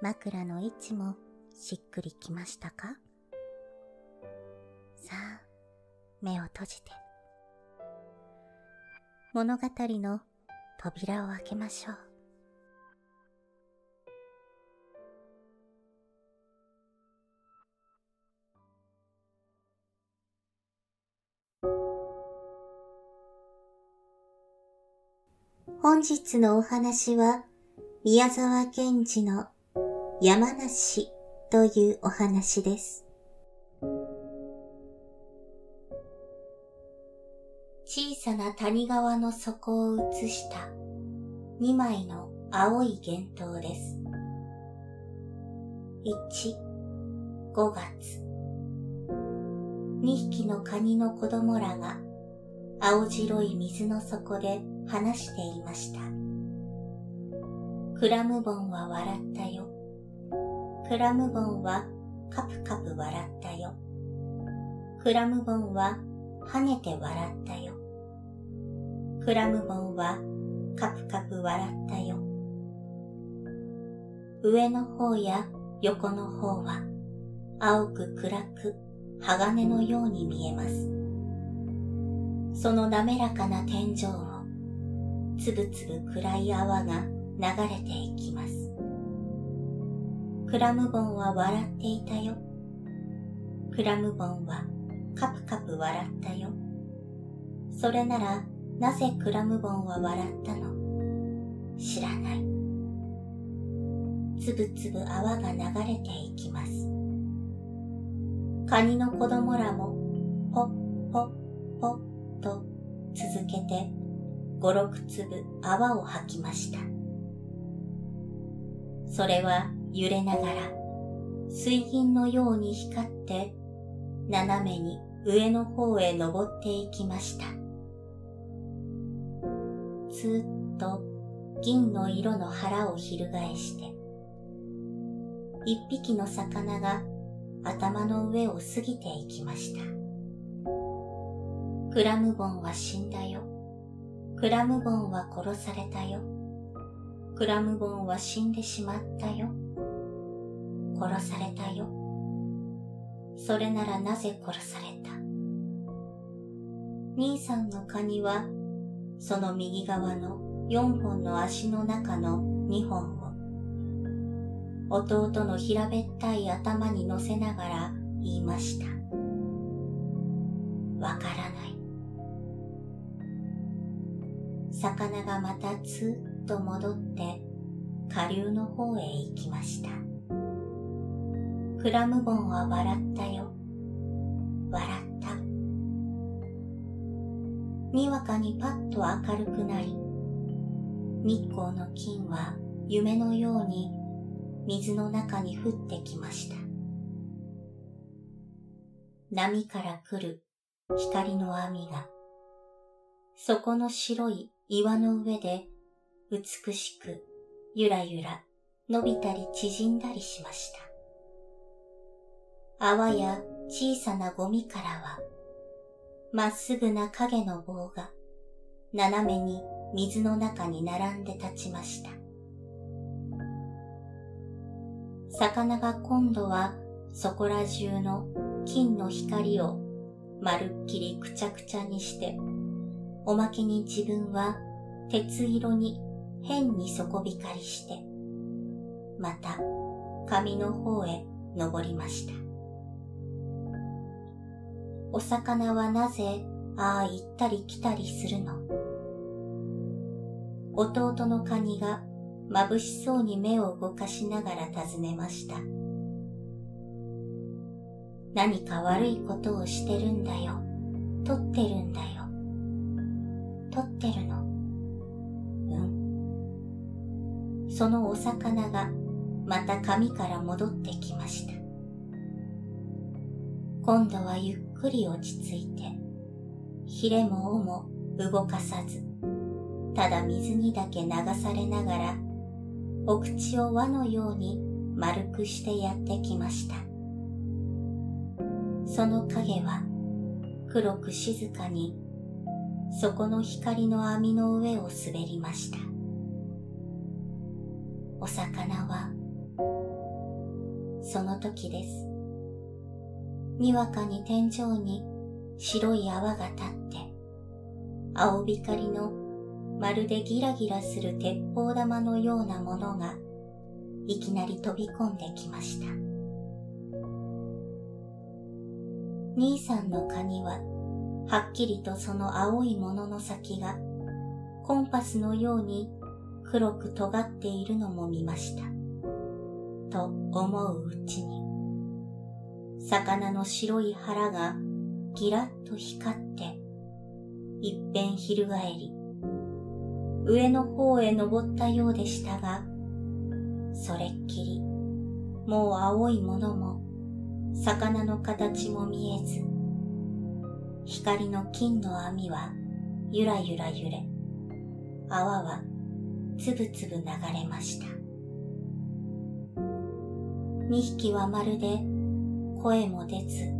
枕の位置もしっくりきましたか？さあ、目を閉じて。物語の扉を開けましょう。本日のお話は、宮沢賢治の山梨というお話です。小さな谷川の底を映した2枚の青い幻灯です。1、5月。2匹のカニの子供らが青白い水の底で話していました。クラムボンは笑ったよ。クラムボンはカプカプ笑ったよ。クラムボンは跳ねて笑ったよ。クラムボンはカプカプ笑ったよ。上の方や横の方は青く暗く鋼のように見えます。その滑らかな天井をつぶつぶ暗い泡が流れていきます。クラムボンは笑っていたよ。クラムボンはカプカプ笑ったよ。それならなぜクラムボンは笑ったの？知らない。つぶつぶ泡が流れていきます。カニの子供らもポッポッポッと続けて五六粒泡を吐きました。それは揺れながら水銀のように光って斜めに上の方へ登っていきました。ずっと銀の色の腹を翻して、一匹の魚が頭の上を過ぎていきました。クラムボンは死んだよ。クラムボンは殺されたよ。クラムボンは死んでしまったよ。殺されたよ。それならなぜ殺された？兄さんのカニは、その右側の4本の足の中の2本を、弟の平べったい頭に乗せながら言いました。わからない。魚がまたつっと戻って下流の方へ行きました。クラムボンは笑ったよ。笑った。にわかにパッと明るくなり、日光の金は夢のように水の中に降ってきました。波から来る光の網が、そこの白い岩の上で美しくゆらゆら伸びたり縮んだりしました。泡や小さなゴミからは、まっすぐな影の棒が斜めに水の中に並んで立ちました。魚が今度はそこら中の金の光をまるっきりくちゃくちゃにしておまけに自分は鉄色に変に底光りして、また上の方へ登りました。お魚はなぜああ行ったり来たりするの？弟のカニが眩しそうに目を動かしながら尋ねました。何か悪いことをしてるんだよ。取ってるんだよ。取ってるの？うん。そのお魚がまた紙から戻ってきました。今度はゆっくり落ち着いて、ひれも尾も動かさず、ただ水にだけ流されながら、お口を輪のように丸くしてやってきました。その影は黒く静かにそこの光の網の上を滑りました。お魚はその時です。にわかに天井に白い泡が立って、青光のまるでギラギラする鉄砲玉のようなものがいきなり飛び込んできました。兄さんのカニははっきりとその青いものの先がコンパスのように黒く尖っているのも見ました。と思ううちに魚の白い腹がギラッと光って、一遍翻り、上の方へ登ったようでしたが、それっきり、もう青いものも、魚の形も見えず、光の金の網はゆらゆら揺れ、泡はつぶつぶ流れました。二匹はまるで声も出ず、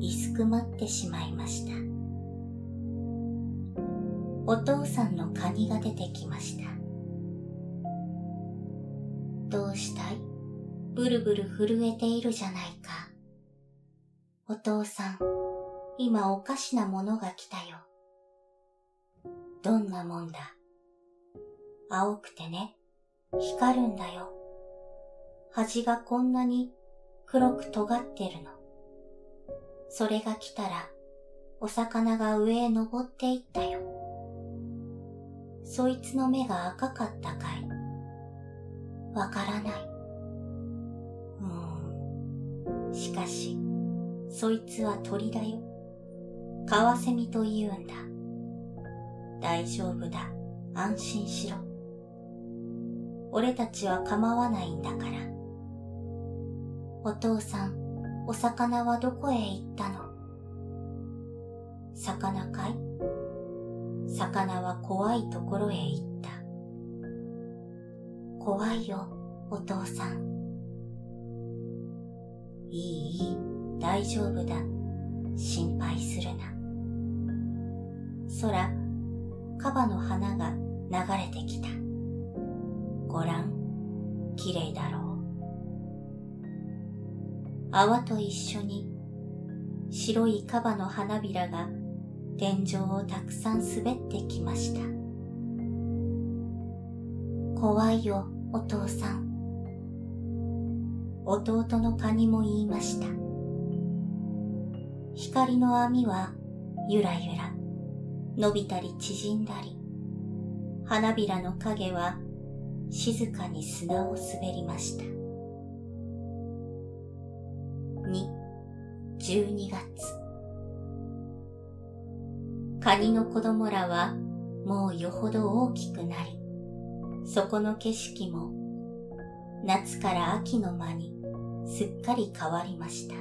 いすくまってしまいました。お父さんのカニが出てきました。どうしたい？ブルブル震えているじゃないか。お父さん、今おかしなものが来たよ。どんなもんだ？青くてね、光るんだよ。端がこんなに黒く尖ってるの。それが来たら、お魚が上へ登っていったよ。そいつの目が赤かったかいわからない。うーん。しかし、そいつは鳥だよ。カワセミと言うんだ。大丈夫だ。安心しろ。俺たちは構わないんだから。お父さん、お魚はどこへ行ったの？魚かい？魚は怖いところへ行った。怖いよ、お父さん。いい、いい、大丈夫だ。心配するな。空、カバの花が流れてきた。ごらん、綺麗だろう。泡と一緒に白いカバの花びらが天井をたくさん滑ってきました。怖いよ、お父さん。弟のカニも言いました。光の網はゆらゆら、伸びたり縮んだり、花びらの影は静かに砂を滑りました。12月カニの子供らはもうよほど大きくなり、そこの景色も夏から秋の間にすっかり変わりました。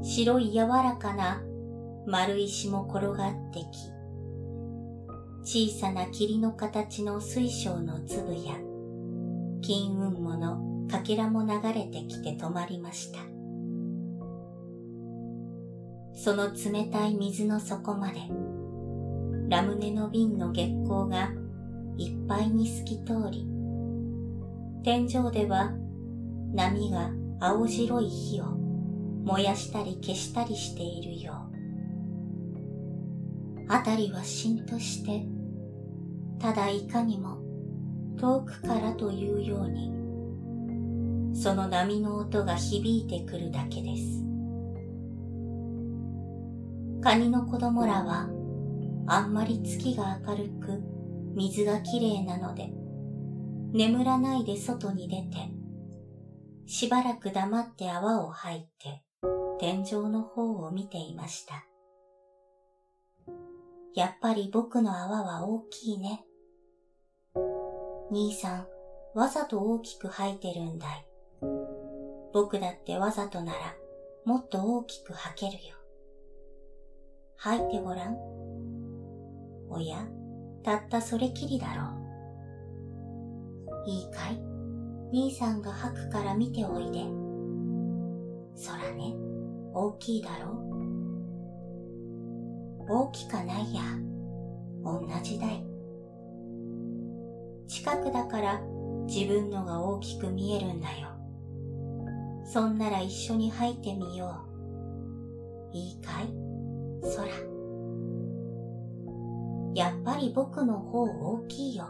白い柔らかな丸石も転がってき、小さな霧の形の水晶の粒や金雲母のかけらも流れてきて止まりました。その冷たい水の底まで、ラムネの瓶の月光がいっぱいに透き通り、天井では波が青白い火を燃やしたり消したりしているよう。あたりはしんとしてただいかにも遠くからというようにその波の音が響いてくるだけです。カニの子供らはあんまり月が明るく水がきれいなので眠らないで外に出てしばらく黙って泡を吐いて天井の方を見ていました。やっぱり僕の泡は大きいね。兄さん、わざと大きく吐いてるんだい。僕だってわざとならもっと大きく吐けるよ。吐いてごらん。おや、たったそれきりだろう。いいかい？兄さんが吐くから見ておいで。そらね、大きいだろう。大きかないや、同じだい。近くだから自分のが大きく見えるんだよ。そんなら一緒に吐いてみよう。いいかい？空。やっぱり僕の方大きいよ。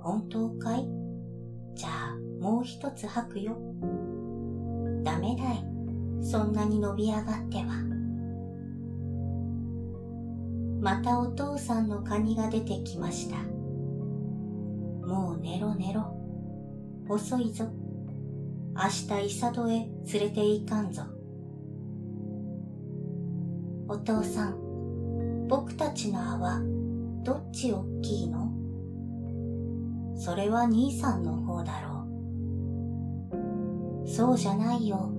本当かい？じゃあもう一つ吐くよ。ダメだい。そんなに伸び上がっては。またお父さんのカニが出てきました。もう寝ろ寝ろ。遅いぞ。明日イサドへ連れて行かんぞ。お父さん、僕たちの泡、どっちおっきいの？それは兄さんの方だろう。そうじゃないよ。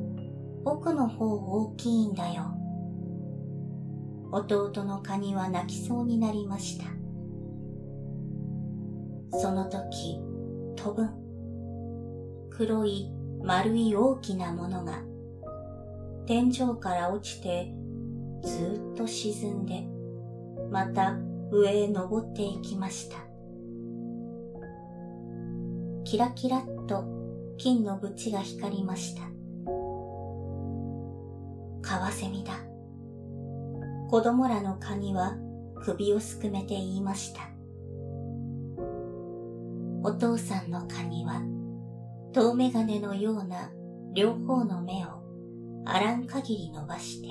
僕の方大きいんだよ。弟のカニは泣きそうになりました。その時、飛ぶ。黒い丸い大きなものが天井から落ちてずっと沈んでまた上へ登っていきました。キラキラっと金の縁が光りました。カワセミだ。子供らのカニは首をすくめて言いました。お父さんのカニは遠眼鏡のような両方の目をあらん限り伸ばして、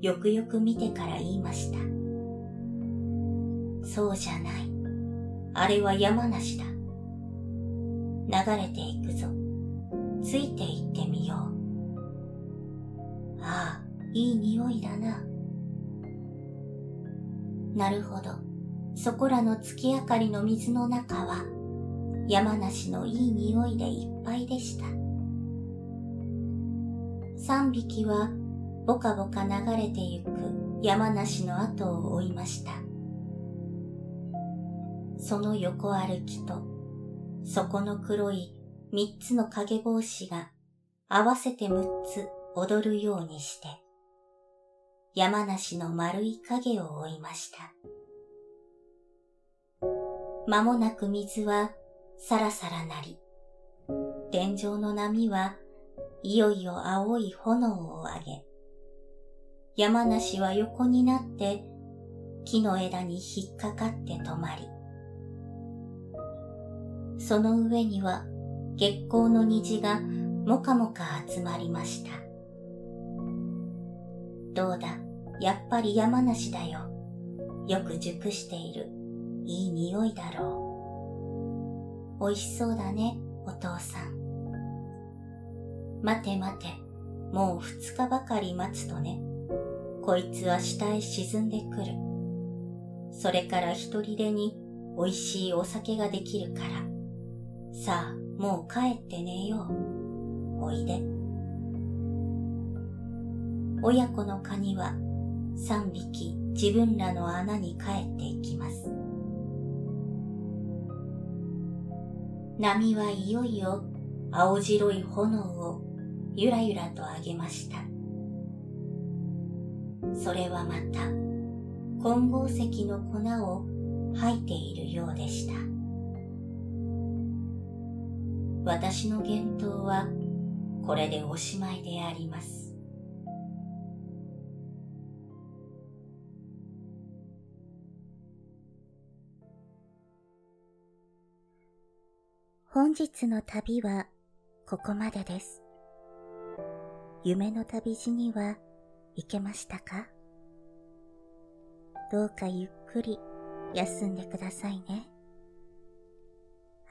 よくよく見てから言いました。そうじゃない。あれは山梨だ。流れていくぞ。ついて行ってみよう。ああ、いい匂いだな。なるほど。そこらの月明かりの水の中は、山梨のいい匂いでいっぱいでした。三匹はぼかぼか流れてゆく山梨の後を追いました。その横歩きと、そこの黒い三つの影帽子が合わせて六つ踊るようにして、山梨の丸い影を追いました。間もなく水はさらさらなり、天井の波はいよいよ青い炎を上げ、山梨は横になって木の枝に引っかかって止まり、その上には月光の虹がもかもか集まりました。どうだ、やっぱり山梨だよ。よく熟している。いい匂いだろう。おいしそうだね、お父さん。待て待て、もう二日ばかり待つとね、こいつは下へ沈んでくる。それから一人でにおいしいお酒ができるから。さあ、もう帰って寝よう。おいで。親子のカニは三匹自分らの穴に帰っていきます。波はいよいよ青白い炎をゆらゆらと上げました。それはまた混合石の粉を吐いているようでした。私の言動はこれでおしまいであります。本日の旅はここまでです。夢の旅路には行けましたか？どうかゆっくり休んでくださいね。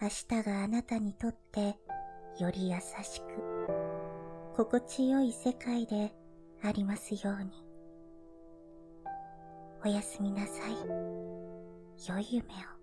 明日があなたにとってより優しく、心地よい世界でありますように。おやすみなさい。良い夢を。